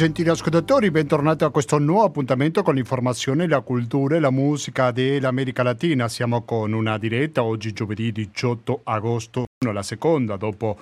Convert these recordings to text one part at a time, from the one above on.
Gentili ascoltatori, bentornati a questo nuovo appuntamento con l'informazione, la cultura e la musica dell'America Latina. Siamo con una diretta oggi giovedì 18 agosto, la seconda dopo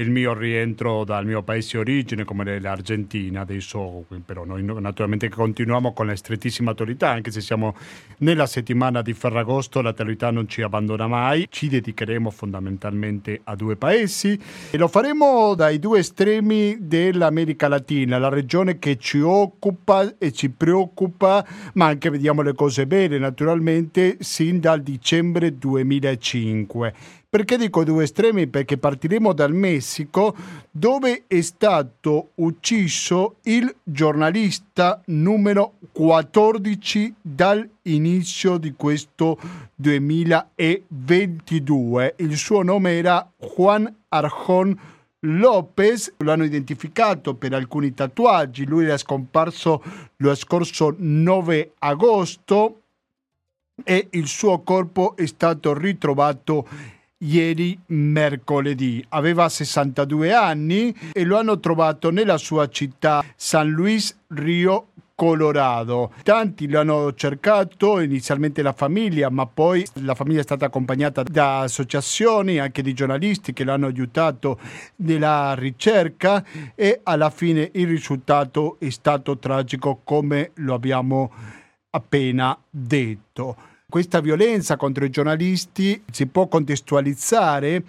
il mio rientro dal mio paese di origine come l'Argentina adesso però noi naturalmente continuiamo con la strettissima attualità anche se siamo nella settimana di Ferragosto l'attualità non ci abbandona mai. Ci dedicheremo fondamentalmente a due paesi e lo faremo dai due estremi dell'America Latina la regione che ci occupa e ci preoccupa ma anche vediamo le cose bene naturalmente sin dal dicembre 2005 perché dico due estremi? Perché partiremo dal Messico dove è stato ucciso il giornalista numero 14 dall'inizio di questo 2022. Il suo nome era Juan Arjón Lopez, lo hanno identificato per alcuni tatuaggi, lui era scomparso lo scorso 9 agosto e il suo corpo è stato ritrovato ieri mercoledì. Aveva 62 anni e lo hanno trovato nella sua città San Luis Rio Colorado. Tanti l'hanno cercato, inizialmente la famiglia, ma poi la famiglia è stata accompagnata da associazioni, anche di giornalisti che l'hanno aiutato nella ricerca e alla fine il risultato è stato tragico come lo abbiamo appena detto. Questa violenza contro i giornalisti si può contestualizzare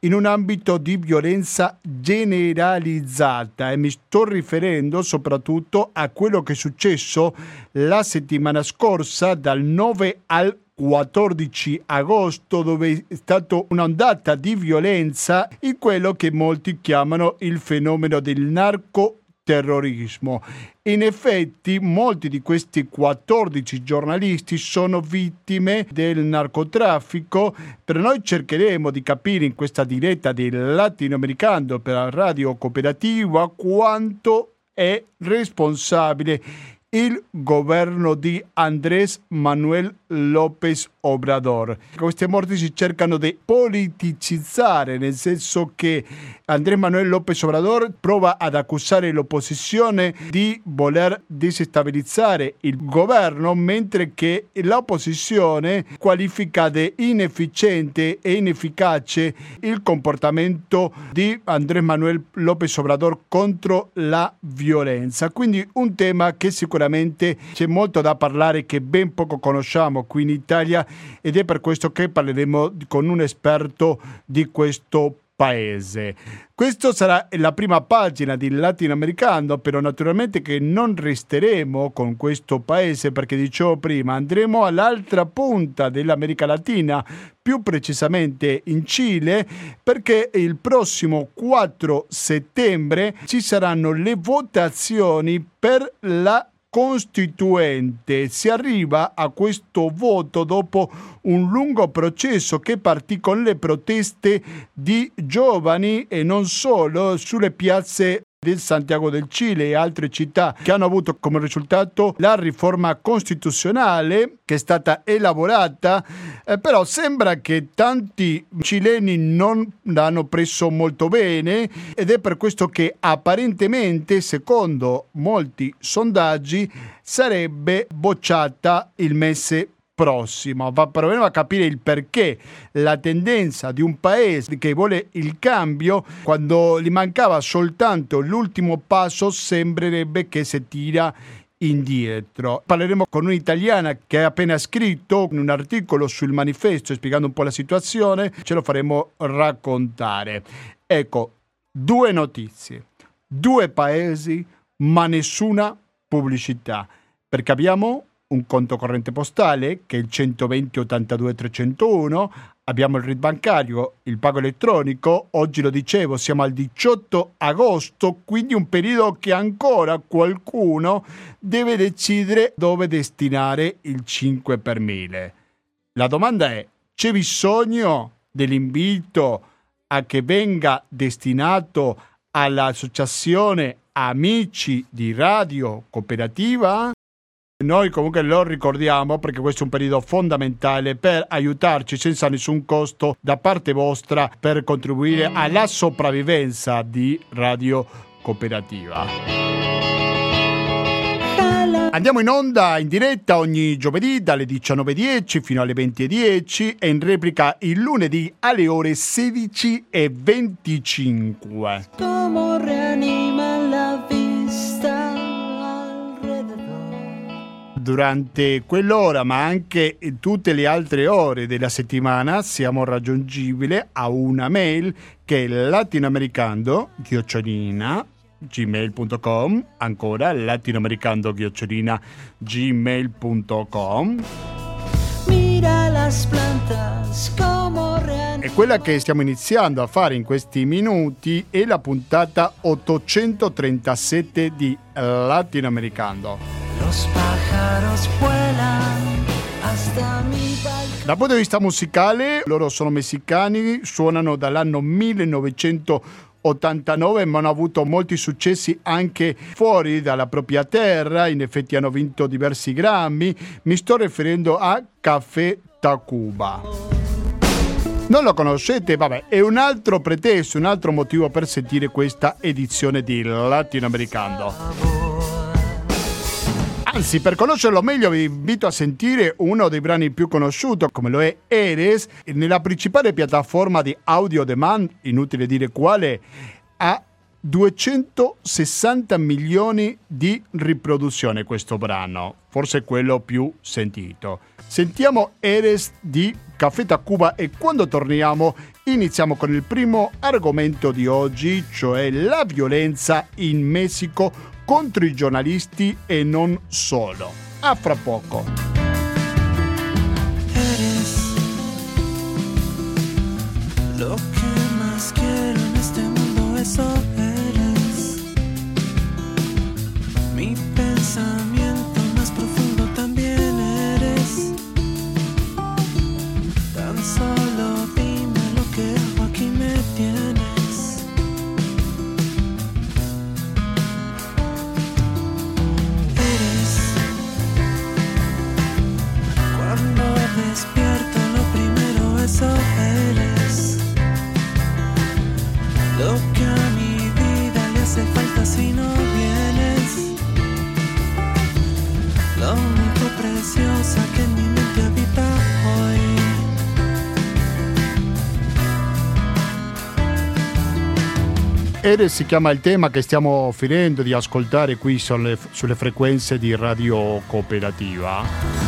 in un ambito di violenza generalizzata e mi sto riferendo soprattutto a quello che è successo la settimana scorsa dal 9 al 14 agosto dove è stata un'ondata di violenza in quello che molti chiamano il fenomeno del narco terrorismo. In effetti molti di questi 14 giornalisti sono vittime del narcotraffico, però noi cercheremo di capire in questa diretta del latinoamericano per la radio cooperativa quanto è responsabile il governo di Andrés Manuel López Obrador. Queste morti si cercano di politicizzare, nel senso che Andrés Manuel López Obrador prova ad accusare l'opposizione di voler desestabilizzare il governo, mentre che l'opposizione qualifica di inefficiente e inefficace il comportamento di Andrés Manuel López Obrador contro la violenza. Quindi un tema che sicuramente c'è molto da parlare che ben poco conosciamo qui in Italia ed è per questo che parleremo con un esperto di questo paese. Questa sarà la prima pagina di Latinoamericano, però naturalmente che non resteremo con questo paese perché dicevo prima andremo all'altra punta dell'America Latina, più precisamente in Cile, perché il prossimo 4 settembre ci saranno le votazioni per la costituente. Si arriva a questo voto dopo un lungo processo che partì con le proteste di giovani e non solo sulle piazze del Santiago del Cile e altre città che hanno avuto come risultato la riforma costituzionale che è stata elaborata, eh, però sembra che tanti cileni non l'hanno preso molto bene ed è per questo che apparentemente, secondo molti sondaggi, sarebbe bocciata il mese prossimo. Va, proveremo a capire il perché la tendenza di un paese che vuole il cambio, quando gli mancava soltanto l'ultimo passo, sembrerebbe che si tira indietro. Parleremo con un'italiana che ha appena scritto un articolo sul manifesto spiegando un po' la situazione, ce lo faremo raccontare. Ecco, due notizie, due paesi, ma nessuna pubblicità, perché abbiamo un conto corrente postale che è il 120 82 301, abbiamo il RID bancario, il pago elettronico, oggi lo dicevo, siamo al 18 agosto, quindi un periodo che ancora qualcuno deve decidere dove destinare il 5 per 1000. La domanda è, c'è bisogno dell'invito a che venga destinato all'associazione Amici di Radio Cooperativa? Noi comunque lo ricordiamo perché questo è un periodo fondamentale per aiutarci senza nessun costo da parte vostra per contribuire alla sopravvivenza di Radio Cooperativa. Andiamo in onda in diretta ogni giovedì dalle 19.10 fino alle 20.10 e in replica il lunedì alle ore 16.25. durante quell'ora, ma anche tutte le altre ore della settimana, siamo raggiungibili a una mail che è latinoamericano chiocciolina gmail.com ancora latinoamericano chiocciolina gmail.com Mira las plantas como e quella che stiamo iniziando a fare in questi minuti è la puntata 837 di Latinoamericano. Los pájaros vuelan hasta mi balcón. Dal punto di vista musicale, loro sono messicani, suonano dall'anno 1980 89 ma hanno avuto molti successi anche fuori dalla propria terra, in effetti hanno vinto diversi Grammy, mi sto riferendo a Café Tacuba. Non lo conoscete? Vabbè, è un altro pretesto, un altro motivo per sentire questa edizione di Latinoamericano. Anzi, per conoscerlo meglio vi invito a sentire uno dei brani più conosciuti, come lo è Eres, nella principale piattaforma di audio demand, inutile dire quale, ha 260 milioni di riproduzioni questo brano, forse quello più sentito. Sentiamo Eres di Caffè Tacuba e quando torniamo iniziamo con il primo argomento di oggi, cioè la violenza in Messico contro i giornalisti e non solo. A fra poco. Lo que más quiero en este mundo, eso eres. Mi pensamiento eso eres. Lo que a mi vida le hace falta si no vienes. Lo único preciosa que en mi mente habita hoy. Eres si chiama il tema che stiamo finendo di ascoltare qui sulle, sulle frequenze di Radio Cooperativa.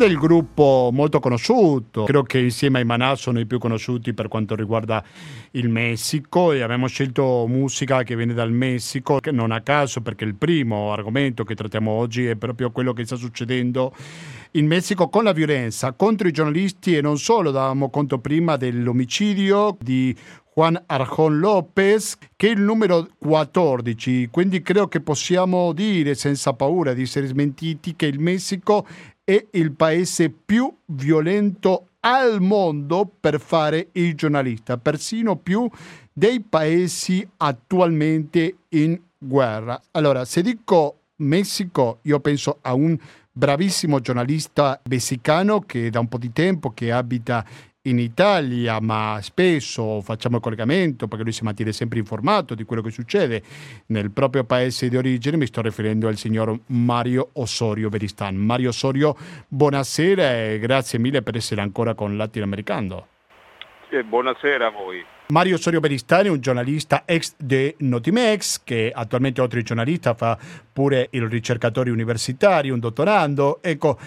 Del gruppo molto conosciuto, credo che insieme ai Maná sono i più conosciuti per quanto riguarda il Messico e abbiamo scelto musica che viene dal Messico, non a caso perché il primo argomento che trattiamo oggi è proprio quello che sta succedendo in Messico con la violenza contro i giornalisti e non solo, davamo conto prima dell'omicidio di Juan Arjón López, che è il numero 14. Quindi credo che possiamo dire senza paura di essere smentiti che il Messico è il paese più violento al mondo per fare il giornalista, persino più dei paesi attualmente in guerra. Allora, se dico Messico, io penso a un bravissimo giornalista messicano che da un po' di tempo che abita in Italia, ma spesso facciamo il collegamento perché lui si mantiene sempre informato di quello che succede nel proprio paese di origine. Mi sto riferendo al signor Mario Osorio Beristan. Mario Osorio, buonasera e grazie mille per essere ancora con Latinoamericano. Eh, buonasera a voi. Mario Osorio Beristani, un giornalista ex di Notimex, che attualmente oltre al giornalista fa pure il ricercatore universitario, un dottorando. Ecco,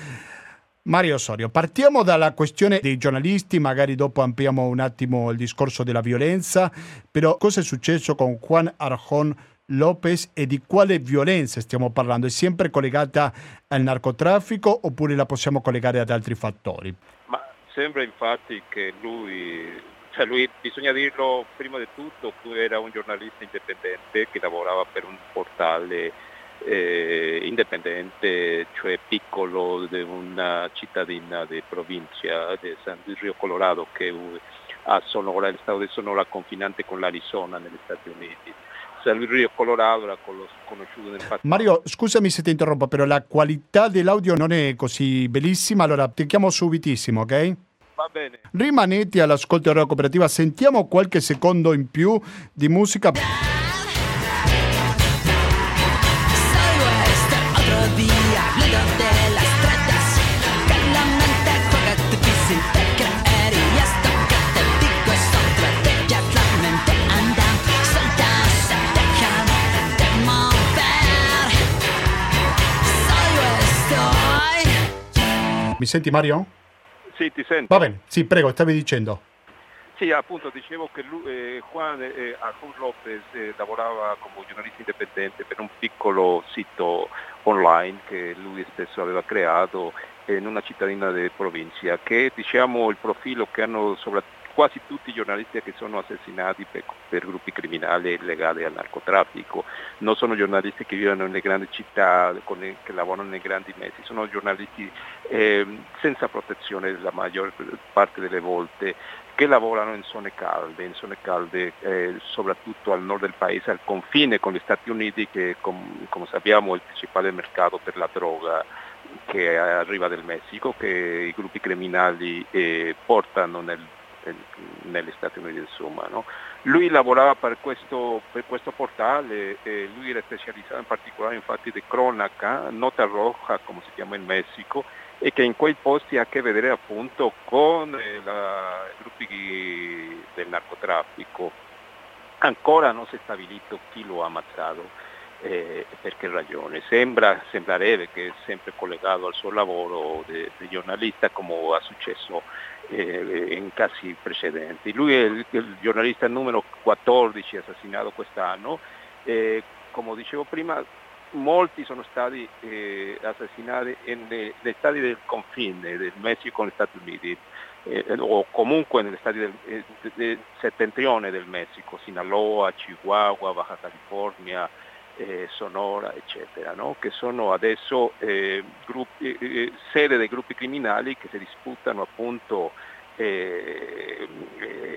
Mario Osorio, partiamo dalla questione dei giornalisti, magari dopo ampliamo un attimo il discorso della violenza, però cosa è successo con Juan Arjón Lopez e di quale violenza stiamo parlando? È sempre collegata al narcotraffico oppure la possiamo collegare ad altri fattori? Ma sembra infatti che lui, cioè lui, bisogna dirlo prima di tutto, era un giornalista indipendente che lavorava per un portale eh, indipendente, cioè piccolo, di una cittadina di provincia di San Luis Rio Colorado che ha Sonora, il stato di Sonora confinante con l'Arizona negli Stati Uniti. San Luis Rio Colorado era conosciuto nel passato. Mario, scusami se ti interrompo, però la qualità dell'audio non è così bellissima, allora ti chiamo subitissimo, ok? Va bene. Rimanete all'ascolto della cooperativa, sentiamo qualche secondo in più di musica. Mi senti Mario? Sì, ti sento. Va bene, sì, prego, stavi dicendo. Sì, appunto dicevo che lui, eh, Juan eh, Arjun Lopez eh, lavorava come giornalista indipendente per un piccolo sito online che lui stesso aveva creato in una cittadina di provincia, che diciamo, il profilo che hanno soprattutto quasi tutti i giornalisti che sono assassinati per, per, gruppi criminali legati al narcotraffico. Non sono giornalisti che vivono nelle grandi città, le, che lavorano nei grandi mezzi, sono giornalisti eh, senza protezione la maggior parte delle volte che lavorano in zone calde, in zone calde eh, soprattutto al nord del paese, al confine con gli Stati Uniti che com, come sappiamo è il principale mercato per la droga che arriva dal Messico, che i gruppi criminali eh, portano nel negli Stati Uniti insomma. No? Lui lavorava per questo, per questo portale, eh, lui era specializzato in particolare infatti di cronaca, nota roja come si chiama in Messico, e che in quei posti ha a che vedere appunto con eh, la, i gruppi del narcotraffico. Ancora non si è stabilito chi lo ha ammazzato eh, per che ragione. Sembra, sembrerebbe che è sempre collegato al suo lavoro di giornalista come è successo eh, in casi precedenti. Lui è il, il, giornalista numero 14 assassinato quest'anno, eh, come dicevo prima molti sono stati eh, assassinati nei stati del confine del Messico con gli Stati Uniti eh, o comunque negli stati del, eh, del settentrione del Messico, Sinaloa, Chihuahua, Baja California, eh, Sonora, eccetera, no? che sono adesso eh, gruppi, eh, sede dei gruppi criminali che si disputano appunto eh,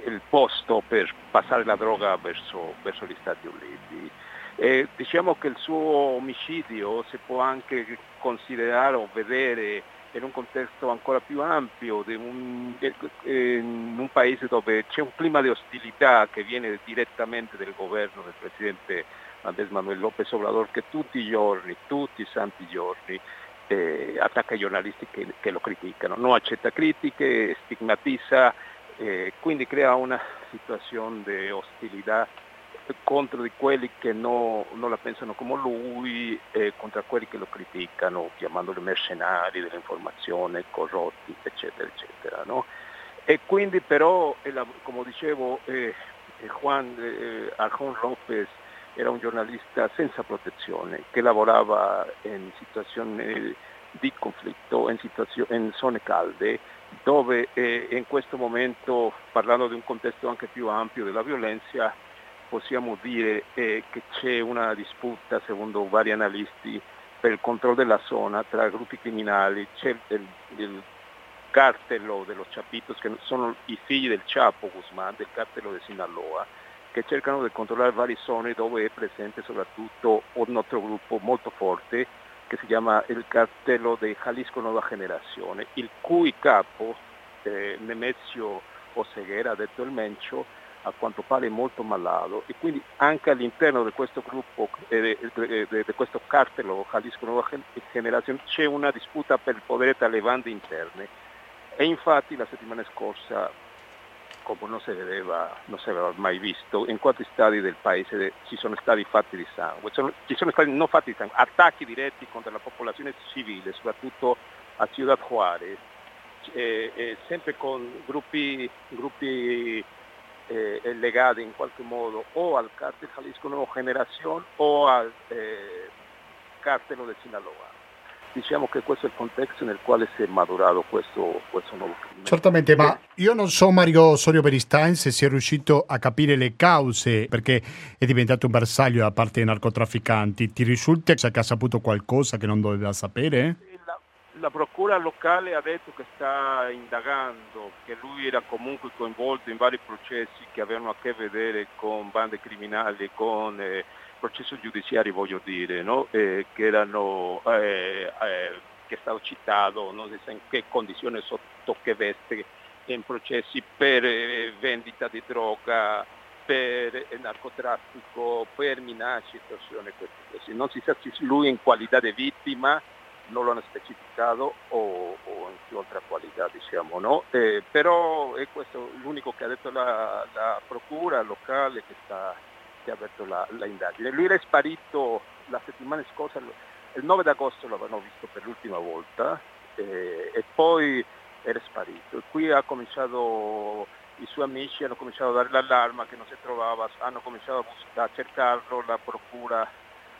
il posto per passare la droga verso, verso gli Stati Uniti. diciamo che il suo omicidio si può anche considerare o vedere in un contesto ancora più ampio, un, in un paese dove c'è un clima di ostilità che viene direttamente del governo del Presidente Andrés Manuel López Obrador che tutti i giorni, tutti i santi giorni eh, attacca i giornalisti che, che, lo criticano, non accetta critiche, stigmatizza, eh, quindi crea una situazione di ostilità contro di quelli che no, non la pensano come lui e contro quelli che lo criticano, chiamandoli mercenari dell'informazione, corrotti, eccetera, eccetera. No? E quindi però, come dicevo, eh, Juan eh, Arjón López era un giornalista senza protezione che lavorava in situazioni di conflitto, in, in zone calde, dove eh, in questo momento, parlando di un contesto anche più ampio della violenza, possiamo dire eh, che c'è una disputa, secondo vari analisti, per il controllo della zona tra gruppi criminali, c'è il, il cartello dello Chapitos, che sono i figli del Chapo Guzmán, del cartello di Sinaloa, che cercano di controllare varie zone dove è presente soprattutto un altro gruppo molto forte che si chiama il cartello di Jalisco Nuova Generazione, il cui capo, eh, Nemezio Oseguera, detto il Mencio, a quanto pare molto malato. E quindi anche all'interno di questo gruppo, eh, di questo cartello Jalisco Nuova Generazione c'è una disputa per il potere tra le bande interne. E infatti la settimana scorsa come non si, vedeva, non si aveva mai visto, in quanti stati del paese ci sono stati fatti di sangue, ci sono stati non fatti di sangue, attacchi diretti contro la popolazione civile, soprattutto a Ciudad Juárez, eh, eh, sempre con gruppi, gruppi eh, legati in qualche modo o al cartel Jalisco Nueva Generación o al eh, de Sinaloa diciamo che questo è il contesto nel quale si è maturato questo, questo nuovo crimine. Certamente, ma io non so Mario Sorio Beristain se si è riuscito a capire le cause perché è diventato un bersaglio da parte dei narcotrafficanti. Ti risulta che ha saputo qualcosa che non doveva sapere? La, la procura locale ha detto che sta indagando, che lui era comunque coinvolto in vari processi che avevano a che vedere con bande criminali, con... Eh, processo giudiziario voglio dire, no? eh, che, erano, eh, eh, che è stato citato, non so in che condizione, sotto che veste, in processi per eh, vendita di droga, per eh, narcotraffico, per minacce, estorsione, non si sa se lui in qualità di vittima non lo hanno specificato o, o in che altra qualità diciamo no? Eh, però è questo l'unico che ha detto la, la procura locale che sta che ha aperto la, la, indagine. Lui era sparito la settimana scorsa, il 9 agosto l'avevano visto per l'ultima volta eh, e poi era sparito. Qui ha cominciato, i suoi amici hanno cominciato a dare l'allarma che non si trovava, hanno cominciato a, cercarlo, la procura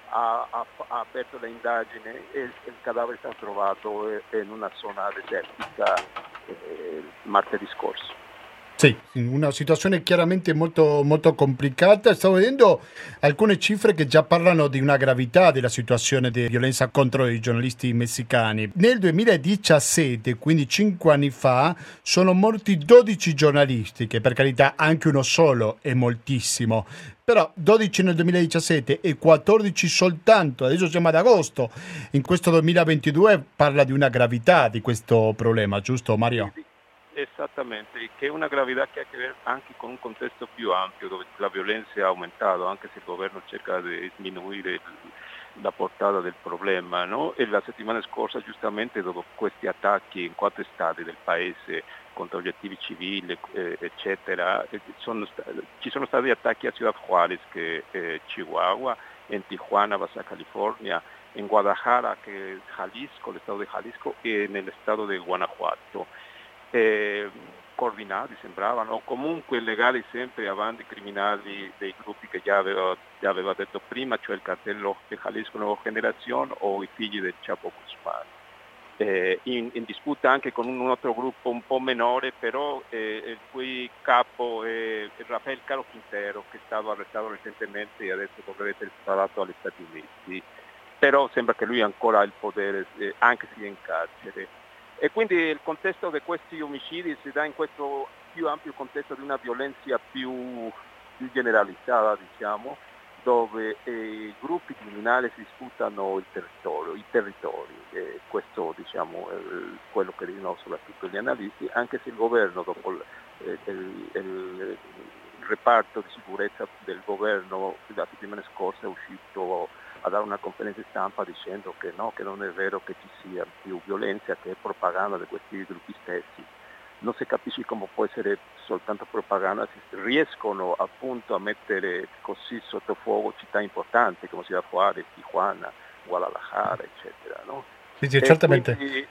ha, ha, ha, aperto le indagini e il cadavere è stato trovato in una zona desertica eh, martedì scorso. Sì, una situazione chiaramente molto, molto complicata. Stavo vedendo alcune cifre che già parlano di una gravità della situazione di violenza contro i giornalisti messicani. Nel 2017, quindi cinque anni fa, sono morti 12 giornalisti, che per carità anche uno solo è moltissimo. Però 12 nel 2017 e 14 soltanto, adesso siamo ad agosto, in questo 2022 parla di una gravità di questo problema, giusto Mario? Sì, Esattamente, che è una gravità che ha a che vedere anche con un contesto più ampio dove la violenza è aumentata, anche se il governo cerca di diminuire la portata del problema. No? E la settimana scorsa giustamente dopo questi attacchi in quattro stati del paese contro obiettivi civili, eh, eccetera, eh, sono ci sono stati a Ciudad Juárez, che è Chihuahua, in Tijuana, Baja California, in Guadalajara, che è Jalisco, l'Estato di Jalisco, e nell'Estato di Guanajuato eh, coordinati sembravano, comunque legali sempre avanti criminali dei gruppi che già avevo, già avevo detto prima, cioè il cartello di Jalisco Nuova Generazione o i figli del Chapo Guzmán. Eh, in, in, disputa anche con un altro gruppo un po' minore, però eh, il cui capo è Rafael Caro Quintero, che è stato arrestato recentemente e adesso dovrebbe essere sparato agli Stati Uniti. Però sembra che lui ancora ha il potere, eh, anche se è in carcere. E quindi il contesto di questi omicidi si dà in questo più ampio contesto di una violenza più, più generalizzata, diciamo, dove eh, i gruppi criminali si disputano il territorio, i territori. E questo diciamo, è quello che dicono soprattutto gli analisti, anche se il governo dopo il, eh, il, il, reparto di sicurezza del governo la settimana scorsa è uscito a dare una conferenza stampa dicendo che no, che non è vero che ci sia più violenza, che è propaganda di questi gruppi stessi. Non si capisce come può essere soltanto propaganda, si riescono appunto a mettere così sotto fuoco città importanti come Ciudad Juárez, Tijuana, Guadalajara, eccetera. No? Sì, sì, certamente. Quindi,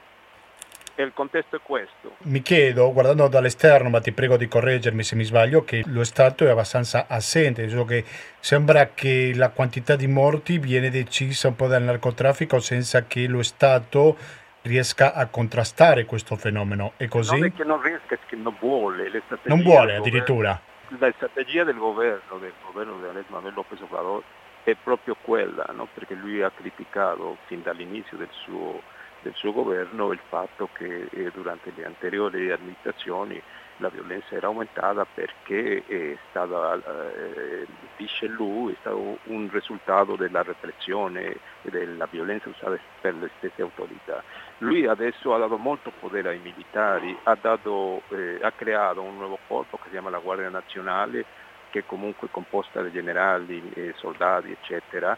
e il contesto è questo. Mi chiedo, guardando dall'esterno, ma ti prego di correggermi se mi sbaglio, che lo Stato è abbastanza assente, nel senso che sembra che la quantità di morti viene decisa un po' dal narcotraffico senza che lo Stato riesca a contrastare questo fenomeno. È così? Non è che non riesca, è che non vuole. Non vuole addirittura. la strategia del governo, del governo di Alex Manuel López Obrador, è proprio quella, no? perché lui ha criticato fin dall'inizio del suo del suo governo il fatto che eh, durante le anteriori amministrazioni la violenza era aumentata perché è stata, eh, dice lui, è stato un risultato della repressione e della violenza usata per le stesse autorità. Lui adesso ha dato molto potere ai militari, ha, dato, eh, ha creato un nuovo corpo che si chiama la Guardia Nazionale, che è comunque composta da generali, eh, soldati, eccetera,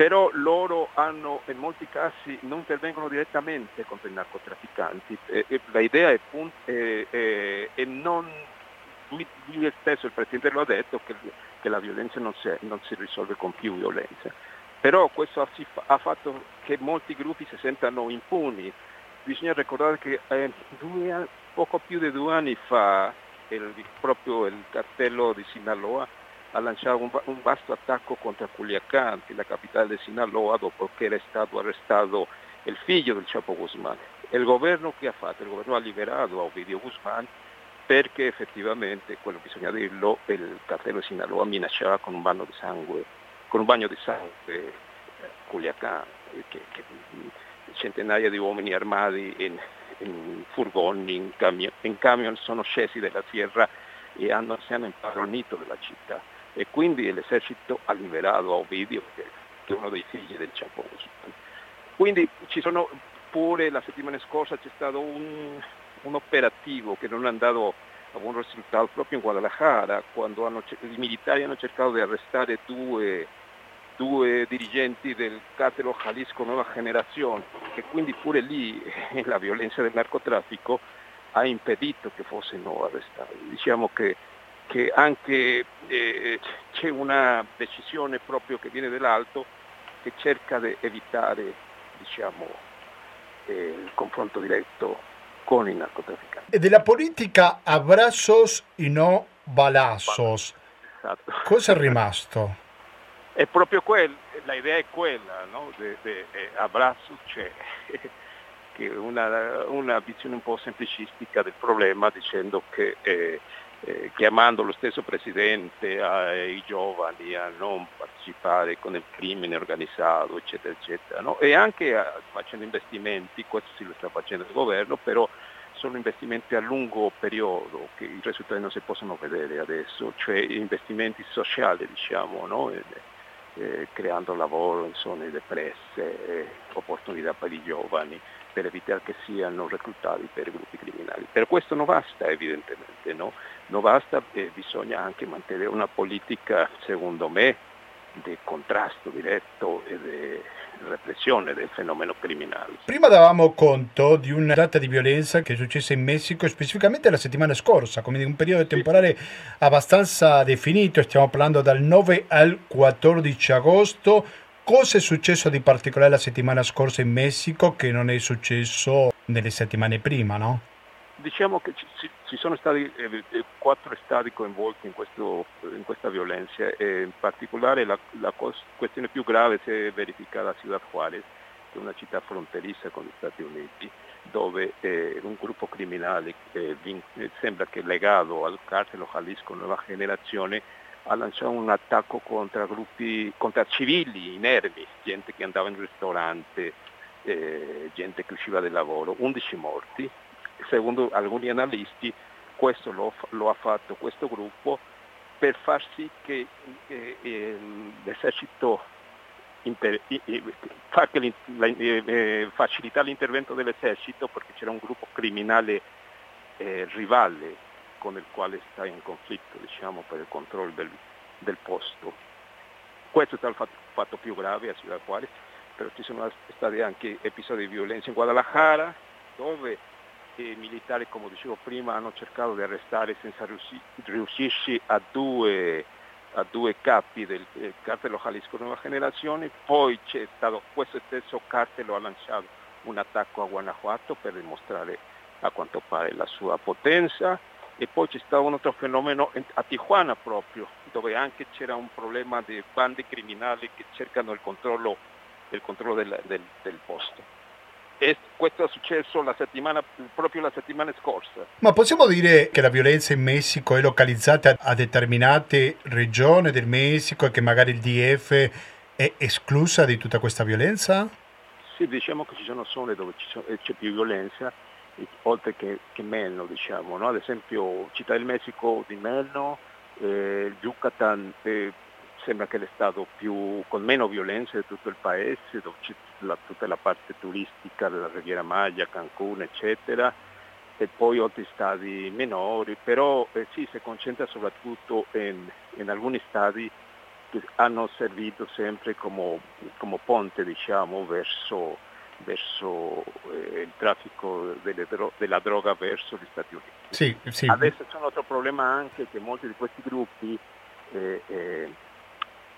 però loro hanno, in molti casi non intervengono direttamente contro i narcotrafficanti. E, e la idea è, è, è, è non, lui, lui, stesso, il Presidente lo ha detto, che, che la violenza non si, non si, risolve con più violenza. Però questo ha, ha, fatto che molti gruppi si sentano impuni. Bisogna ricordare che eh, due, poco più di due anni fa il, proprio il cartello di Sinaloa ha lanciato un, vasto attacco contro Culiacán, la capitale di Sinaloa, che era stato arrestato il figlio del Chapo Guzmán. Il governo che ha fatto? Il governo ha liberato a Ovidio Guzmán perché effettivamente, quello bisogna dirlo, il cartello di Sinaloa minacciava con un bagno di sangue, con un bagno di sangue eh, Culiacán, che, che centinaia di uomini armati in, in furgoni, in camion, in camion sono scesi dalla sierra e hanno, si hanno impadronito della città e quindi l'esercito ha liberato Ovidio che, è uno dei figli del Chapo Quindi ci sono pure la settimana scorsa c'è stato un, un operativo che non è andato a buon risultato proprio in Guadalajara quando hanno, i militari hanno cercato di arrestare due, due dirigenti del Catelo Jalisco Nuova Generazione e quindi pure lì la violenza del narcotraffico ha impedito che fossero arrestati. Diciamo che che anche eh, c'è una decisione proprio che viene dall'alto che cerca di evitare diciamo, eh, il confronto diretto con i narcotrafficanti. E della politica abbraccios e no balazos. Esatto. Cosa è rimasto? È proprio quel, la idea è quella, no? de, de, de abbraccio c'è, che una, una visione un po' semplicistica del problema dicendo che eh, eh, chiamando lo stesso Presidente ai giovani a non partecipare con il crimine organizzato, eccetera, eccetera, no? e anche a, facendo investimenti, questo sì lo sta facendo il governo, però sono investimenti a lungo periodo che i risultati non si possono vedere adesso, cioè investimenti sociali, diciamo, no? Eh, creando lavoro in zone depresse, eh, opportunità per i giovani per evitare che siano reclutati per gruppi criminali. Per questo non basta evidentemente, no? non basta e bisogna anche mantenere una politica, secondo me, di contrasto diretto e di repressione del fenomeno criminale. Prima davamo conto di una data di violenza che è successa in Messico specificamente la settimana scorsa, come di un periodo temporale abbastanza definito, stiamo parlando dal 9 al 14 agosto. Cosa è successo di particolare la settimana scorsa in Messico che non è successo nelle settimane prima, no? Diciamo che ci, ci sono stati eh, eh, quattro stati coinvolti in, questo, in, questa violenza e in particolare la, la questione più grave si è verificata a Ciudad Juárez, che è una città fronteriza con gli Stati Uniti, dove eh, un gruppo criminale eh, sembra che legato al carcere Jalisco Nuova Generazione ha lanciato un attacco contro gruppi, contro civili inermi, gente che andava in ristorante, eh, gente che usciva del lavoro, 11 morti secondo alcuni analisti questo lo, lo ha fatto questo gruppo per far sì che eh, eh, l'esercito inter, eh, facilitare l'intervento dell'esercito perché c'era un gruppo criminale eh, rivale con il quale sta in conflitto diciamo, per il controllo del, del posto. Questo è stato il fatto, fatto più grave a Ciudad Juárez, però ci sono stati anche episodi di violenza in Guadalajara dove i militari, come dicevo prima, hanno cercato di arrestare senza riuscirci a due, a due capi del eh, cartello Jalisco Nuova Generazione, poi c'è stato questo stesso cartello ha lanciato un attacco a Guanajuato per dimostrare a quanto pare la sua potenza e poi c'è stato un altro fenomeno a Tijuana proprio, dove anche c'era un problema di bande criminali che cercano il controllo, il controllo del, del, del posto. E questo è successo la proprio la settimana scorsa. Ma possiamo dire che la violenza in Messico è localizzata a determinate regioni del Messico e che magari il DF è esclusa di tutta questa violenza? Sì, diciamo che ci sono zone dove eh, c'è più violenza, oltre che, che meno, diciamo. No? Ad esempio Città del Messico di meno, eh, Yucatan eh, sembra che è stato più, con meno violenza di tutto il paese, dove c'è la, tutta la parte turistica della Riviera Maglia, Cancun, eccetera, e poi altri stati minori, però eh, sì, si concentra soprattutto in, in, alcuni stati che hanno servito sempre come, come ponte diciamo, verso, verso eh, il traffico dro- della droga verso gli Stati Uniti. Sì, sì. Adesso c'è un altro problema anche che molti di questi gruppi eh, eh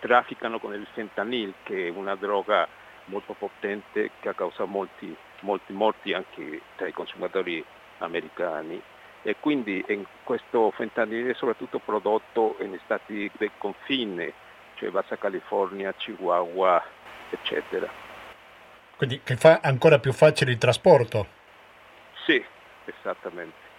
trafficano con il fentanyl, che è una droga molto potente che ha causato molti, molti morti anche tra i consumatori americani e quindi questo fentanyl è soprattutto prodotto negli stati del confine, cioè Bassa California, Chihuahua, eccetera. Quindi che fa ancora più facile il trasporto? Sì, esattamente.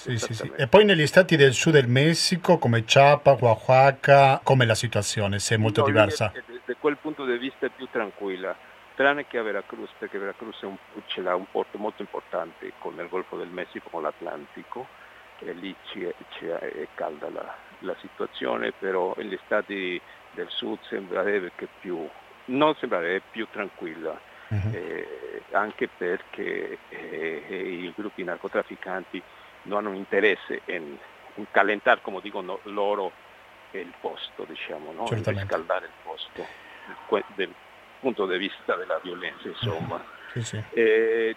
Sì, sì, sì. E poi negli stati del sud del Messico, come Chiapas, Oaxaca, com'è la situazione? Se è molto no, diversa? Da quel punto di vista è più tranquilla, tranne che a Veracruz, perché Veracruz un, ce l'ha un porto molto importante con il Golfo del Messico, con l'Atlantico, e lì ci è, ci è, è calda la, la, situazione, però negli stati del sud sembrerebbe che più, non sembrerebbe più tranquilla. Uh-huh. Eh, anche perché eh, i gruppi narcotrafficanti non hanno interesse in, in calentare, come dicono loro, il posto, diciamo, no? in riscaldare il posto, dal punto di vista della violenza, insomma. Sì, sì.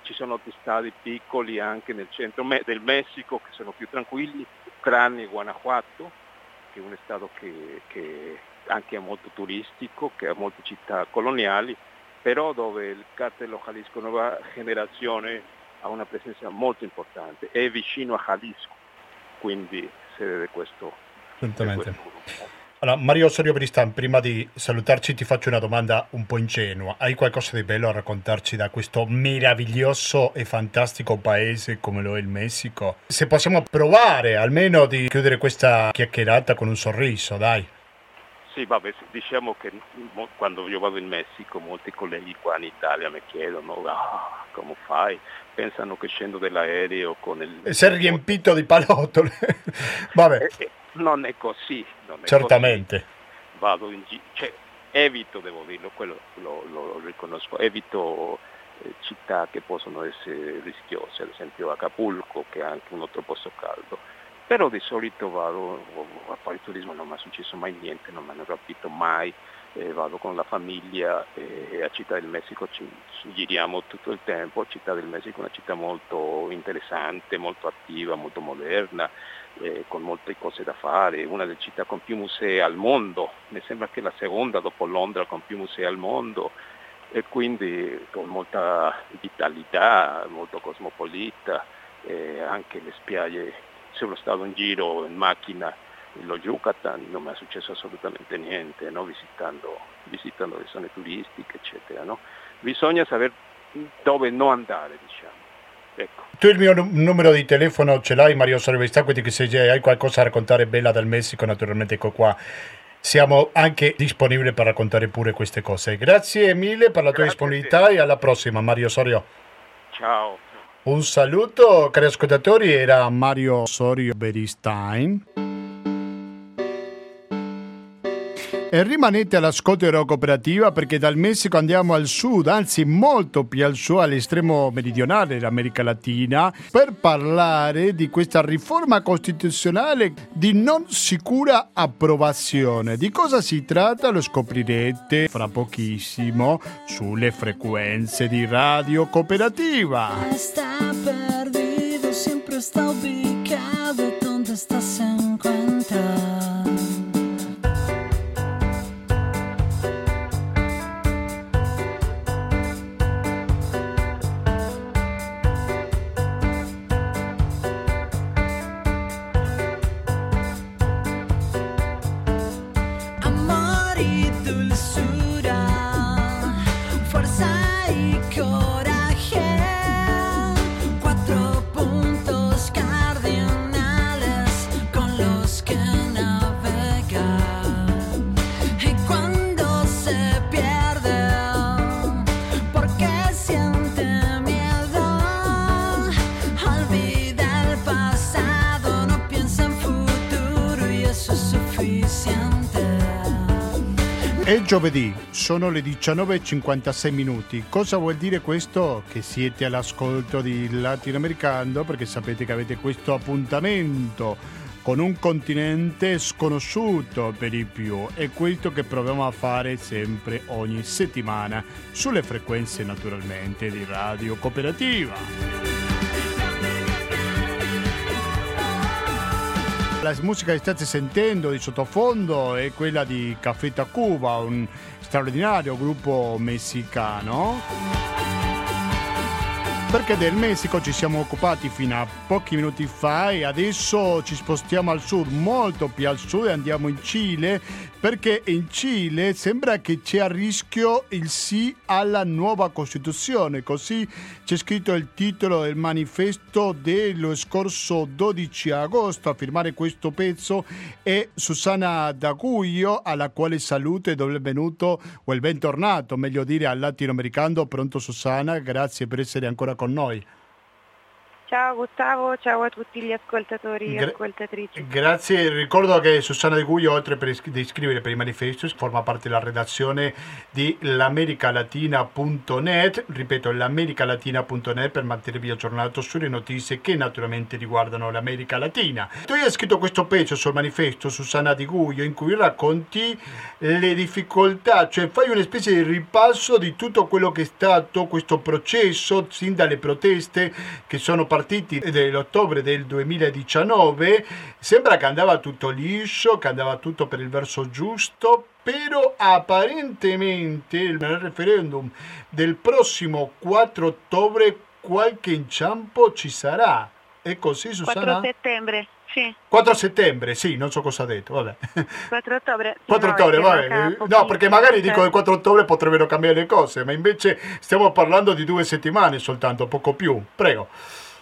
ci sono stati piccoli anche nel centro del Messico che sono più tranquilli, tranne Guanajuato, che è un stato che, che anche è molto turistico, che ha molte città coloniali, però dove il cartello Jalisco Nuova Generazione ha una presenza molto importante, è vicino a Jalisco, quindi sede di questo, Certamente. Di questo allora, Mario Osorio Bristan, prima di salutarci ti faccio una domanda un po' ingenua. Hai qualcosa di bello a raccontarci da questo meraviglioso e fantastico paese come lo è il Messico? Se possiamo provare almeno di chiudere questa chiacchierata con un sorriso, dai. Sì, vabbè, diciamo che quando io vado in Messico molti colleghi qua in Italia mi chiedono ah, come fai? Pensano che scendo dall'aereo con il... Sei riempito di palottole. vabbè. Non è così. Non è Certamente. Così. Vado in giro, cioè, evito, devo dirlo, quello lo, lo, lo riconosco, evito eh, città che possono essere rischiose, ad esempio Acapulco che è anche un altro posto caldo però di solito vado a fare turismo, non mi è successo mai niente, non mi hanno rapito mai, eh, vado con la famiglia e a Città del Messico ci, ci, giriamo tutto il tempo, Città del Messico è una città molto interessante, molto attiva, molto moderna, eh, con molte cose da fare, una delle città con più musei al mondo, mi sembra che la seconda dopo Londra con più musei al mondo e quindi con molta vitalità, molto cosmopolita, eh, anche le spiagge sono stato in giro in macchina in lo Yucatan, non mi è successo assolutamente niente, no? visitando, visitando, le zone turistiche, eccetera. No? Bisogna sapere dove non andare, diciamo. Ecco. Tu il mio numero di telefono ce l'hai Mario Sorvesta, quindi che se hai qualcosa da raccontare bella dal Messico, naturalmente ecco qua. Siamo anche disponibili per raccontare pure queste cose. Grazie mille per la tua disponibilità e alla prossima Mario Sorio. Ciao. Un saluto cari ascoltatori, era Mario Sorio Beristain. E rimanete all'ascolto della cooperativa perché dal Messico andiamo al sud, anzi molto più al sud, all'estremo meridionale dell'America Latina, per parlare di questa riforma costituzionale di non sicura approvazione. Di cosa si tratta lo scoprirete fra pochissimo sulle frequenze di radio cooperativa. Está È giovedì, sono le 19.56 minuti. Cosa vuol dire questo? Che siete all'ascolto di Latinoamericano perché sapete che avete questo appuntamento con un continente sconosciuto per i più. È questo che proviamo a fare sempre ogni settimana sulle frequenze naturalmente di Radio Cooperativa. La musica che state sentendo di sottofondo è quella di Café Tacuba, un straordinario gruppo messicano perché del Messico ci siamo occupati fino a pochi minuti fa e adesso ci spostiamo al sud, molto più al sud e andiamo in Cile perché in Cile sembra che c'è a rischio il sì alla nuova Costituzione, così c'è scritto il titolo del manifesto dello scorso 12 agosto. A firmare questo pezzo è Susanna Daguglio, alla quale saluto e do il benvenuto o il bentornato, meglio dire, al latinoamericano. Pronto Susanna, grazie per essere ancora con noi. Ciao Gustavo, ciao a tutti gli ascoltatori e ascoltatrici. Grazie, ricordo che Susanna De Guglio, oltre per di scrivere per i manifesti, forma parte della redazione di l'americalatina.net, ripeto, l'americalatina.net per mantenervi aggiornato sulle notizie che naturalmente riguardano l'America Latina. Tu hai scritto questo pezzo sul manifesto, Susanna Di Guglio, in cui racconti le difficoltà, cioè fai una specie di ripasso di tutto quello che è stato questo processo, sin dalle proteste che sono partite partiti dell'ottobre del 2019 sembra che andava tutto liscio, che andava tutto per il verso giusto, però apparentemente nel referendum del prossimo 4 ottobre qualche inciampo ci sarà. È così Susanna? 4 settembre, sì. 4 settembre, sì, non so cosa ha detto, vabbè. 4 ottobre. 4 no, ottobre, vabbè. No, perché magari dico il 4 ottobre potrebbero cambiare le cose, ma invece stiamo parlando di due settimane soltanto, poco più. Prego.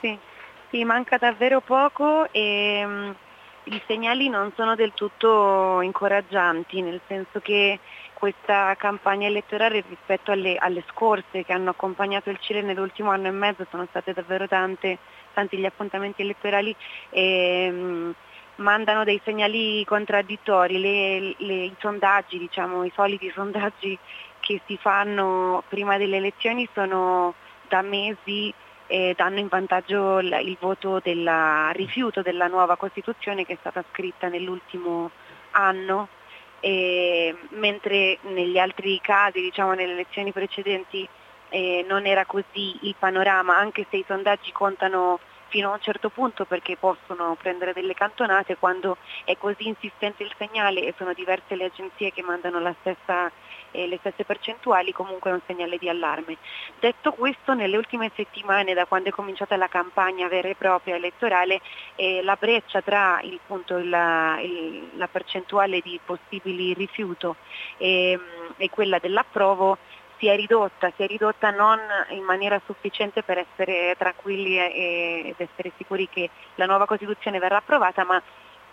Sì, sì manca davvero poco e um, i segnali non sono del tutto incoraggianti, nel senso che questa campagna elettorale rispetto alle, alle scorse che hanno accompagnato il Cile nell'ultimo anno e mezzo sono state davvero tante, tanti gli appuntamenti elettorali e um, mandano dei segnali contraddittori, le, le, i sondaggi, diciamo, i soliti sondaggi che si fanno prima delle elezioni sono da mesi eh, danno in vantaggio il, il voto del rifiuto della nuova Costituzione che è stata scritta nell'ultimo anno. E, mentre negli altri casi, diciamo nelle elezioni precedenti, eh, non era così il panorama, anche se i sondaggi contano fino a un certo punto perché possono prendere delle cantonate quando è così insistente il segnale e sono diverse le agenzie che mandano stessa, eh, le stesse percentuali, comunque è un segnale di allarme. Detto questo, nelle ultime settimane, da quando è cominciata la campagna vera e propria elettorale, eh, la breccia tra il, punto, il, il, la percentuale di possibili rifiuto e, e quella dell'approvo si è ridotta, si è ridotta non in maniera sufficiente per essere tranquilli ed essere sicuri che la nuova Costituzione verrà approvata, ma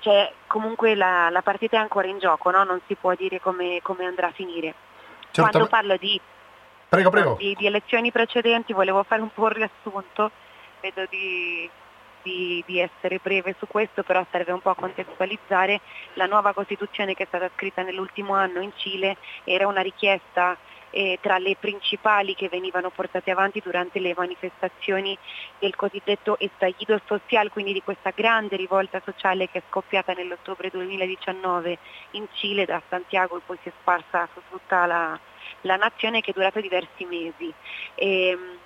cioè, comunque la, la, partita è ancora in gioco, no? non si può dire come, come andrà a finire. Certo. Quando parlo di, prego, prego. Di, di, elezioni precedenti volevo fare un po' un riassunto, vedo di, di, di, essere breve su questo, però serve un po' a contestualizzare. La nuova Costituzione che è stata scritta nell'ultimo anno in Cile era una richiesta eh, tra le principali che venivano portate avanti durante le manifestazioni del cosiddetto estallido social, quindi di questa grande rivolta sociale che è scoppiata nell'ottobre 2019 in Cile da Santiago e poi si è sparsa su tutta la, la nazione che è durata diversi mesi. E, ehm,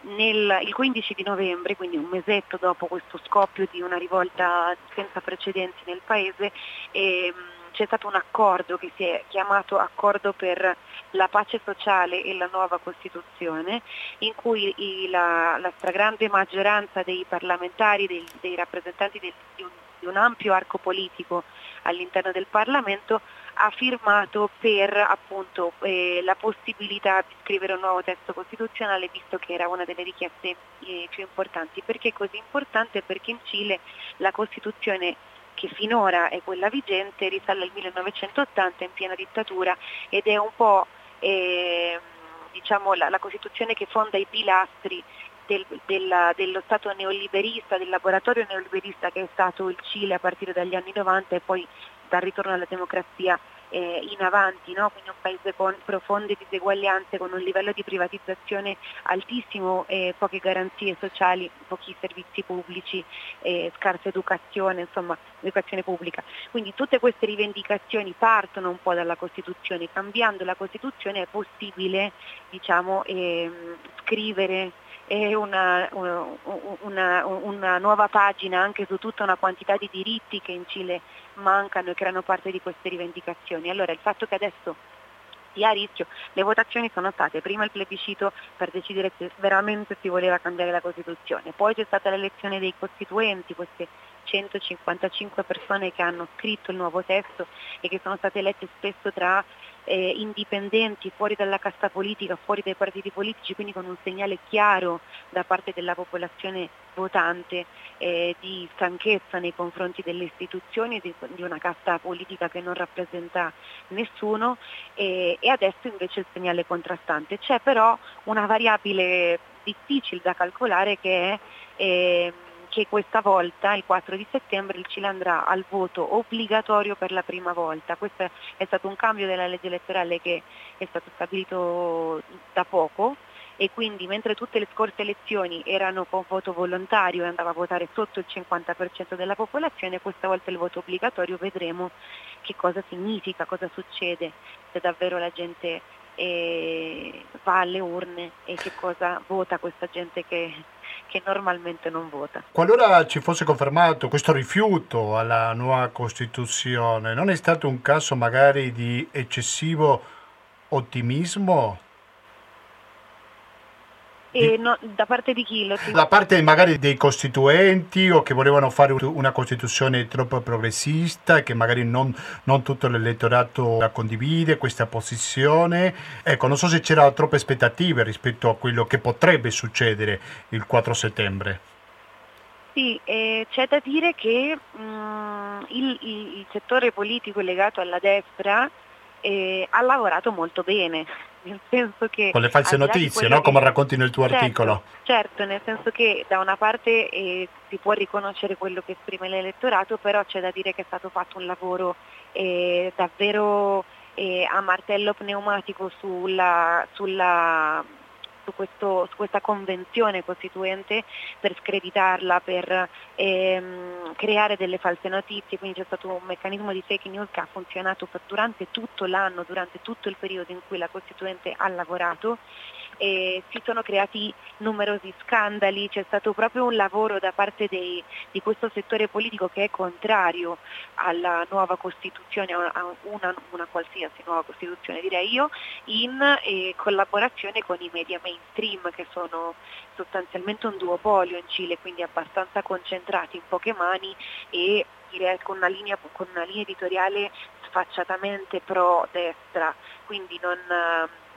nel, il 15 di novembre, quindi un mesetto dopo questo scoppio di una rivolta senza precedenti nel paese, eh, c'è stato un accordo che si è chiamato Accordo per la pace sociale e la nuova Costituzione, in cui i, la, la, stragrande maggioranza dei parlamentari, dei, dei rappresentanti del, di, un, di un ampio arco politico all'interno del Parlamento ha firmato per appunto, eh, la possibilità di scrivere un nuovo testo costituzionale visto che era una delle richieste eh, più importanti. Perché è così importante? Perché in Cile la Costituzione che finora è quella vigente, risale al 1980 in piena dittatura ed è un po' eh, diciamo, la, la, Costituzione che fonda i pilastri del, della, dello Stato neoliberista, del laboratorio neoliberista che è stato il Cile a partire dagli anni 90 e poi dal ritorno alla democrazia eh, in avanti, no? quindi un paese con profonde diseguaglianze, con un livello di privatizzazione altissimo, eh, poche garanzie sociali, pochi servizi pubblici, eh, scarsa educazione, insomma educazione pubblica. Quindi tutte queste rivendicazioni partono un po' dalla Costituzione, cambiando la Costituzione è possibile diciamo, ehm, scrivere una, una, una, nuova pagina anche su tutta una quantità di diritti che in Cile mancano e creano parte di queste rivendicazioni. Allora il fatto che adesso sia a rischio, le votazioni sono state prima il plebiscito per decidere se veramente si voleva cambiare la Costituzione, poi c'è stata l'elezione dei costituenti, queste 155 persone che hanno scritto il nuovo testo e che sono state elette spesso tra eh, indipendenti, fuori dalla casta politica, fuori dai partiti politici, quindi con un segnale chiaro da parte della popolazione votante eh, di stanchezza nei confronti delle istituzioni, di, di, una casta politica che non rappresenta nessuno e, e adesso invece il segnale contrastante. C'è però una variabile difficile da calcolare che è eh, che questa volta, il 4 di settembre, il Cile andrà al voto obbligatorio per la prima volta. Questo è stato un cambio della legge elettorale che è stato stabilito da poco e quindi mentre tutte le scorse elezioni erano con voto volontario e andava a votare sotto il 50% della popolazione, questa volta il voto obbligatorio vedremo che cosa significa, cosa succede, se davvero la gente eh, va alle urne e che cosa vota questa gente che che normalmente non vota. Qualora ci fosse confermato questo rifiuto alla nuova Costituzione, non è stato un caso magari di eccessivo ottimismo e no, da parte di chi? Si... Da parte magari dei costituenti o che volevano fare una Costituzione troppo progressista e che magari non, non tutto l'elettorato la condivide questa posizione. Ecco, non so se c'erano troppe aspettative rispetto a quello che potrebbe succedere il 4 settembre. Sì, eh, c'è da dire che mh, mm, il, il, il settore politico legato alla destra eh, ha lavorato molto bene nel senso che... Con le false notizie, no? Che... Come racconti nel tuo certo, articolo. Certo, nel senso che da una parte eh, si può riconoscere quello che esprime l'elettorato, però c'è da dire che è stato fatto un lavoro eh, davvero eh, a martello pneumatico sulla, sulla su, questo, su, questa convenzione costituente per screditarla, per ehm, creare delle false notizie, quindi c'è stato un meccanismo di fake news che ha funzionato durante tutto l'anno, durante tutto il periodo in cui la Costituente ha lavorato e si sono creati numerosi scandali, c'è stato proprio un lavoro da parte dei, di questo settore politico che è contrario alla nuova Costituzione, a una, una qualsiasi nuova Costituzione direi io, in eh, collaborazione con i media mainstream che sono sostanzialmente un duopolio in Cile, quindi abbastanza concentrati in poche mani e direi con una linea, con una linea editoriale sfacciatamente pro destra, quindi non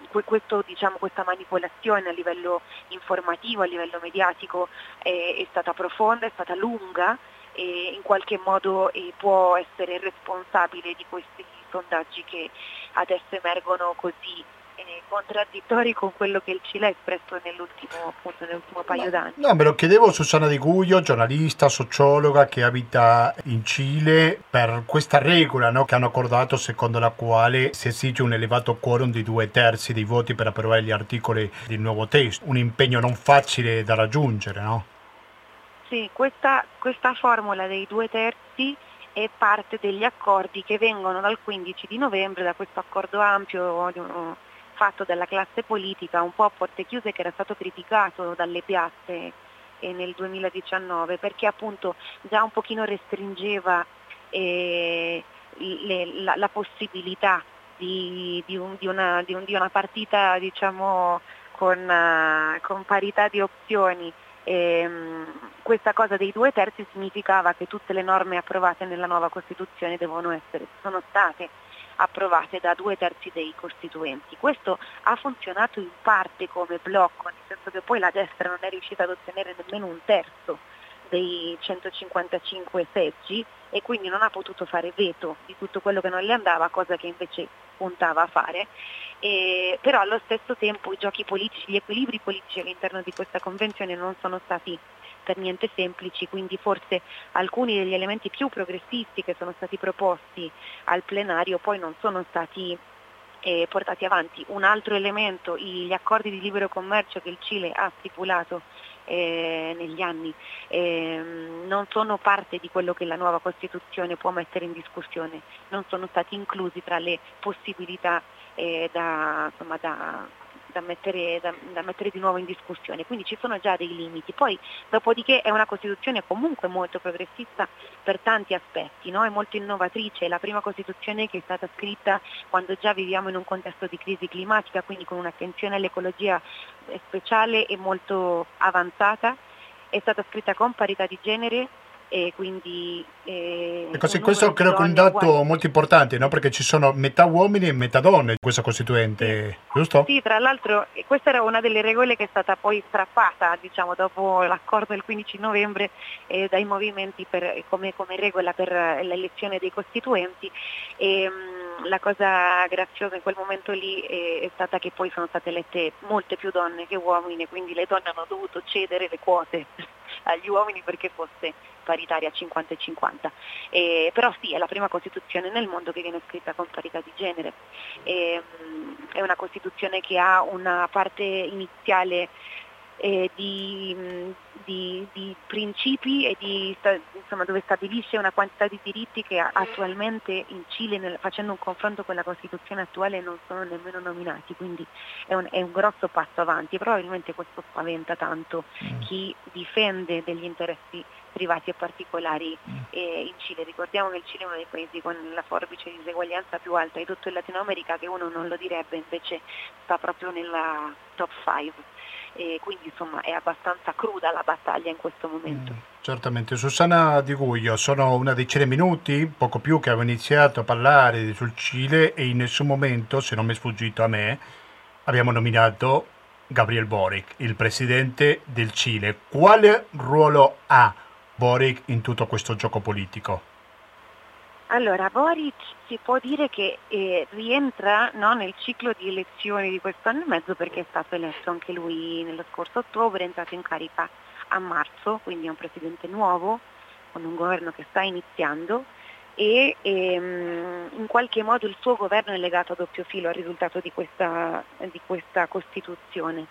questo, diciamo, questa manipolazione a livello informativo, a livello mediatico è, è stata profonda, è stata lunga e in qualche modo eh, può essere responsabile di questi sondaggi che adesso emergono così. eh, contraddittori con quello che il Cile ha espresso nell'ultimo, appunto, nell'ultimo paio d'anni. No, me lo chiedevo Susanna Di Guglio, giornalista, sociologa che abita in Cile, per questa regola no, che hanno accordato secondo la quale si esige un elevato quorum di due terzi dei voti per approvare gli articoli del nuovo testo, un impegno non facile da raggiungere, no? Sì, questa, questa formula dei due terzi è parte degli accordi che vengono dal 15 di novembre, da questo accordo ampio fatto dalla classe politica un po' a porte chiuse che era stato criticato dalle piazze eh, nel 2019 perché appunto già un pochino restringeva eh, le, la, la, possibilità di, di, un, di, una, un, di, una, partita diciamo, con, uh, con, parità di opzioni. E, um, questa cosa dei due terzi significava che tutte le norme approvate nella nuova Costituzione devono essere, sono state approvate da due terzi dei costituenti. Questo ha funzionato in parte come blocco, nel senso che poi la destra non è riuscita ad ottenere nemmeno un terzo dei 155 seggi e quindi non ha potuto fare veto di tutto quello che non le andava, cosa che invece puntava a fare. E, però allo stesso tempo i giochi politici, gli equilibri politici all'interno di questa convenzione non sono stati per niente semplici, quindi forse alcuni degli elementi più progressisti che sono stati proposti al plenario poi non sono stati eh, portati avanti. Un altro elemento, gli accordi di libero commercio che il Cile ha stipulato eh, negli anni eh, non sono parte di quello che la nuova Costituzione può mettere in discussione, non sono stati inclusi tra le possibilità eh, da, insomma, da da mettere, da, da mettere, di nuovo in discussione, quindi ci sono già dei limiti. Poi dopodiché è una Costituzione comunque molto progressista per tanti aspetti, no? è molto innovatrice, è la prima Costituzione che è stata scritta quando già viviamo in un contesto di crisi climatica, quindi con un'attenzione all'ecologia speciale e molto avanzata, è stata scritta con parità di genere, e quindi... Eh, ecco, sì, questo credo che è un dato uguali. molto importante, no? perché ci sono metà uomini e metà donne in questa Costituente, sì. giusto? Sì, tra l'altro questa era una delle regole che è stata poi strappata diciamo, dopo l'accordo del 15 novembre eh, dai movimenti per, come, come, regola per l'elezione dei Costituenti. E, mh, la cosa graziosa in quel momento lì è, è stata che poi sono state elette molte più donne che uomini, quindi le donne hanno dovuto cedere le quote agli uomini perché fosse paritaria 50 e 50. Eh, però sì, è la prima Costituzione nel mondo che viene scritta con parità di genere. Eh, è una Costituzione che ha una parte iniziale eh, di, di, di, principi e di, insomma, dove stabilisce una quantità di diritti che attualmente in Cile, nel, facendo un confronto con la Costituzione attuale, non sono nemmeno nominati, quindi è un, è un grosso passo avanti. Probabilmente questo spaventa tanto mm. chi difende degli interessi privati e particolari mm. eh, in Cile. Ricordiamo che il Cile è uno dei paesi con la forbice di diseguaglianza più alta di tutto il Latino America, che uno non lo direbbe, invece sta proprio nella top 5 e quindi insomma è abbastanza cruda la battaglia in questo momento. Mm, certamente, Susanna Di Guglio, sono una decina di minuti, poco più che avevo iniziato a parlare sul Cile e in nessun momento, se non mi è sfuggito a me, abbiamo nominato Gabriel Boric, il presidente del Cile. Quale ruolo ha Boric in tutto questo gioco politico? Allora, Boric si può dire che eh, rientra no, nel ciclo di elezioni di questo anno e mezzo perché è stato eletto anche lui nello scorso ottobre, è entrato in carica a marzo, quindi è un presidente nuovo, con un governo che sta iniziando e ehm, in qualche modo il suo governo è legato a doppio filo al risultato di questa, di questa Costituzione,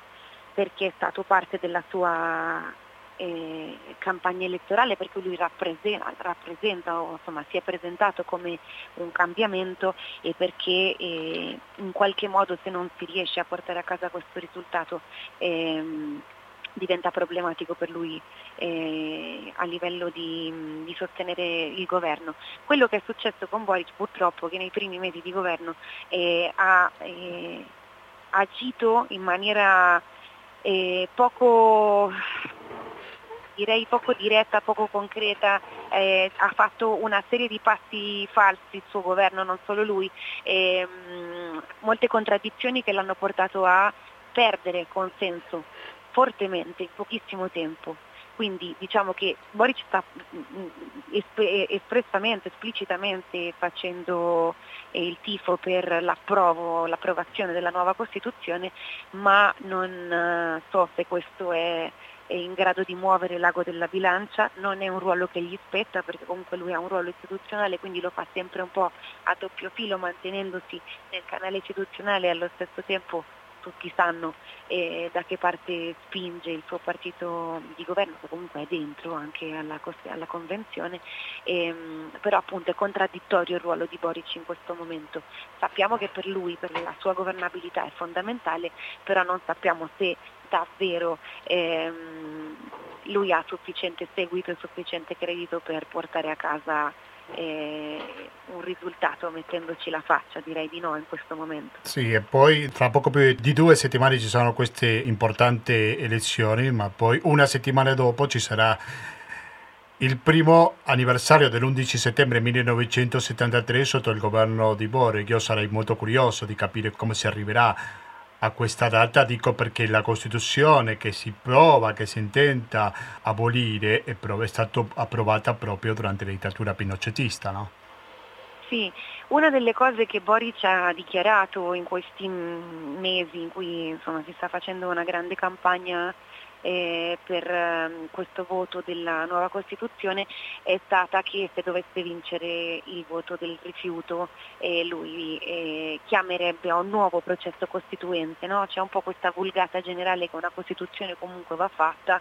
perché è stato parte della sua eh, campagna elettorale perché lui rappresenta, rappresenta o insomma, si è presentato come un cambiamento e perché eh, in qualche modo se non si riesce a portare a casa questo risultato ehm, diventa problematico per lui eh, a livello di, di, sostenere il governo. Quello che è successo con Boric purtroppo che nei primi mesi di governo eh, ha eh, agito in maniera eh, poco direi poco diretta, poco concreta, eh, ha fatto una serie di passi falsi il suo governo, non solo lui, eh, molte contraddizioni che l'hanno portato a perdere consenso fortemente in pochissimo tempo. Quindi diciamo che Boric sta espressamente, esplicitamente facendo il tifo per l'approvazione della nuova Costituzione, ma non eh, so se questo è è in grado di muovere l'ago della bilancia, non è un ruolo che gli spetta perché comunque lui ha un ruolo istituzionale, quindi lo fa sempre un po' a doppio filo mantenendosi nel canale istituzionale e allo stesso tempo tutti sanno eh, da che parte spinge il suo partito di governo, che comunque è dentro anche alla, alla convenzione, ehm, però appunto è contraddittorio il ruolo di Boric in questo momento. Sappiamo che per lui, per la sua governabilità è fondamentale, però non sappiamo se davvero ehm, lui ha sufficiente seguito e sufficiente credito per portare a casa eh, un risultato mettendoci la faccia, direi di no in questo momento. Sì, e poi tra poco più di due settimane ci saranno queste importanti elezioni, ma poi una settimana dopo ci sarà il primo anniversario dell'11 settembre 1973 sotto il governo di Boric. Io sarei molto curioso di capire come si arriverà a questa data, dico perché la Costituzione che si prova, che si intenta abolire, è, è stata approvata proprio durante la dittatura pinocetista, no? Sì, una delle cose che Boric ha dichiarato in questi mesi in cui insomma, si sta facendo una grande campagna eh, per eh, questo voto della nuova Costituzione è stata che se dovesse vincere il voto del rifiuto eh, lui eh, chiamerebbe a un nuovo processo costituente, no? c'è un po' questa vulgata generale che una Costituzione comunque va fatta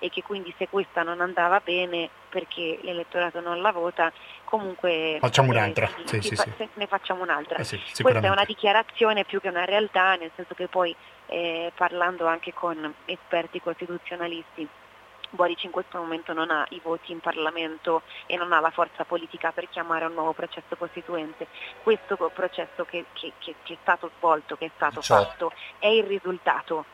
e che quindi se questa non andava bene perché l'elettorato non la vota comunque facciamo un'altra eh, sì, sì, sì, ne facciamo un'altra eh questa è una dichiarazione più che una realtà nel senso che poi eh, parlando anche con esperti costituzionalisti. Boric in questo momento non ha i voti in Parlamento e non ha la forza politica per chiamare un nuovo processo costituente. Questo processo che, che, che, che è stato svolto, che è stato certo. fatto, è il risultato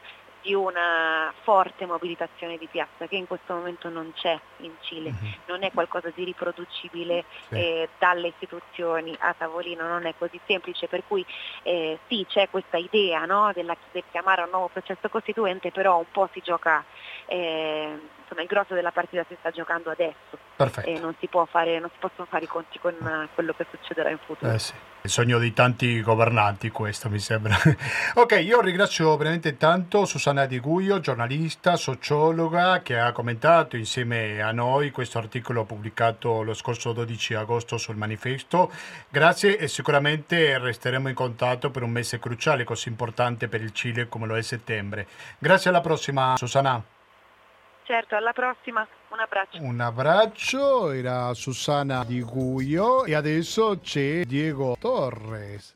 di una forte mobilitazione di piazza che in questo momento non c'è in Cile, mm-hmm. non è qualcosa di riproducibile eh, dalle istituzioni a tavolino, non è così semplice, per cui eh, sì c'è questa idea no, della, del chiamare un nuovo processo costituente, però un po' si gioca, eh, insomma il grosso della partita si sta giocando adesso Perfetto. e non si, fare, non si, possono fare i conti con quello che succederà in futuro. Eh sì. Il sogno di tanti governanti questo mi sembra. ok, io ringrazio veramente tanto Susanna Di Guio, giornalista, sociologa, che ha commentato insieme a noi questo articolo pubblicato lo scorso 12 agosto sul manifesto. Grazie e sicuramente resteremo in contatto per un mese cruciale così importante per il Cile come lo è settembre. Grazie alla prossima Susanna. Certo, alla prossima. Un abbraccio. Un abbraccio, era Susana Di Guio e adesso c'è Diego Torres.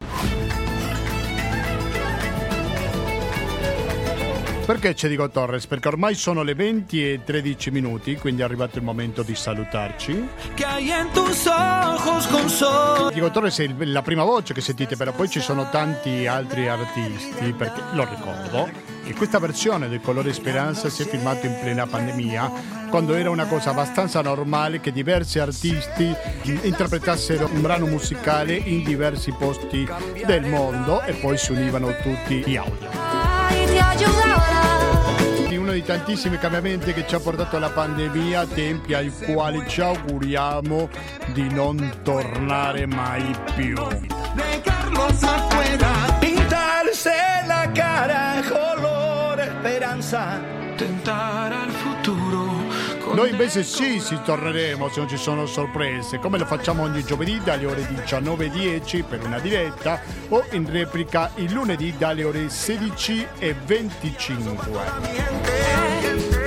Perché c'è Diego Torres? Perché ormai sono le 20 e 13 minuti, quindi è arrivato il momento di salutarci. Diego Torres è la prima voce che sentite, però poi ci sono tanti altri artisti, perché lo ricordo che questa versione del Colore Speranza si è filmato in plena pandemia, quando era una cosa abbastanza normale che diversi artisti interpretassero un brano musicale in diversi posti del mondo e poi si univano tutti in audio. Uno dei tantissimi cambiamenti che ci ha portato la pandemia, tempi ai quali ci auguriamo di non tornare mai più. Esperanza. Tentare al futuro noi invece sì, ci torneremo se non ci sono sorprese, come lo facciamo ogni giovedì dalle ore 19.10 per una diretta o in replica il lunedì dalle ore 16.25.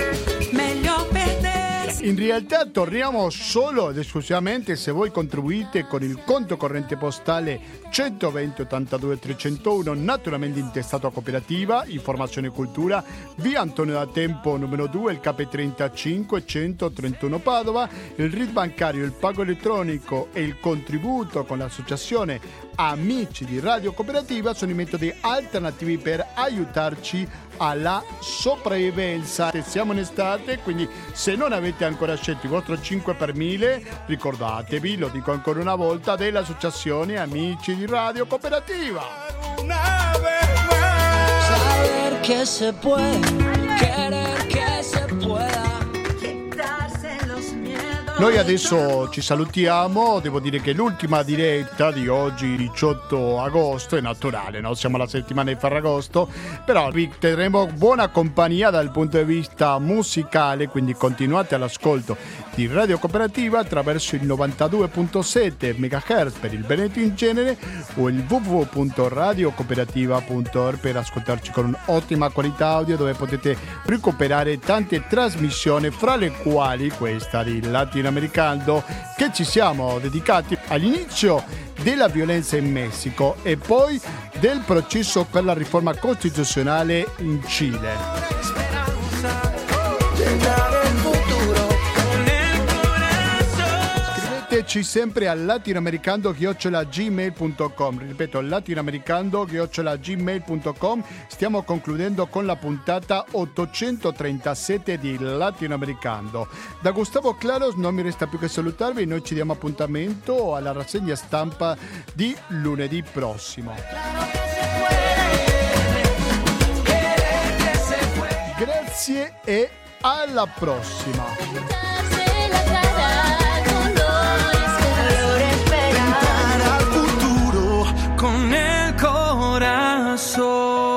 In realtà torniamo solo ed esclusivamente se voi contribuite con il conto corrente postale 120 82 301, naturalmente intestato a cooperativa, informazione e cultura, via Antonio da Tempo numero 2, il KP35 131 Padova, il RID bancario, il pago elettronico e il contributo con l'associazione Amici di Radio Cooperativa sono i metodi alternativi per aiutarci alla sopravvivenza. Siamo in estate, quindi se non avete ancora scelto il vostro 5 per 1000, ricordatevi, lo dico ancora una volta, dell'associazione Amici di Radio Cooperativa. Saber que se puede, querer que se Noi adesso ci salutiamo, devo dire che l'ultima diretta di oggi, 18 agosto, è naturale, no? siamo alla settimana di Ferragosto, però vi terremo buona compagnia dal punto di vista musicale, quindi continuate all'ascolto di Radio Cooperativa attraverso il 92.7 MHz per il Veneto in genere o il www.radiocooperativa.org per ascoltarci con un'ottima qualità audio dove potete recuperare tante trasmissioni, fra le quali questa di Latinoamericano che ci siamo dedicati all'inizio della violenza in Messico e poi del processo per la riforma costituzionale in Cile. Scriveteci sempre al latinoamericando-gmail.com Ripeto, latinoamericando-gmail.com Stiamo concludendo con la puntata 837 di Latinoamericando. Da Gustavo Claros non mi resta più che salutarvi. Noi ci diamo appuntamento alla rassegna stampa di lunedì prossimo. Grazie e alla prossima. soul.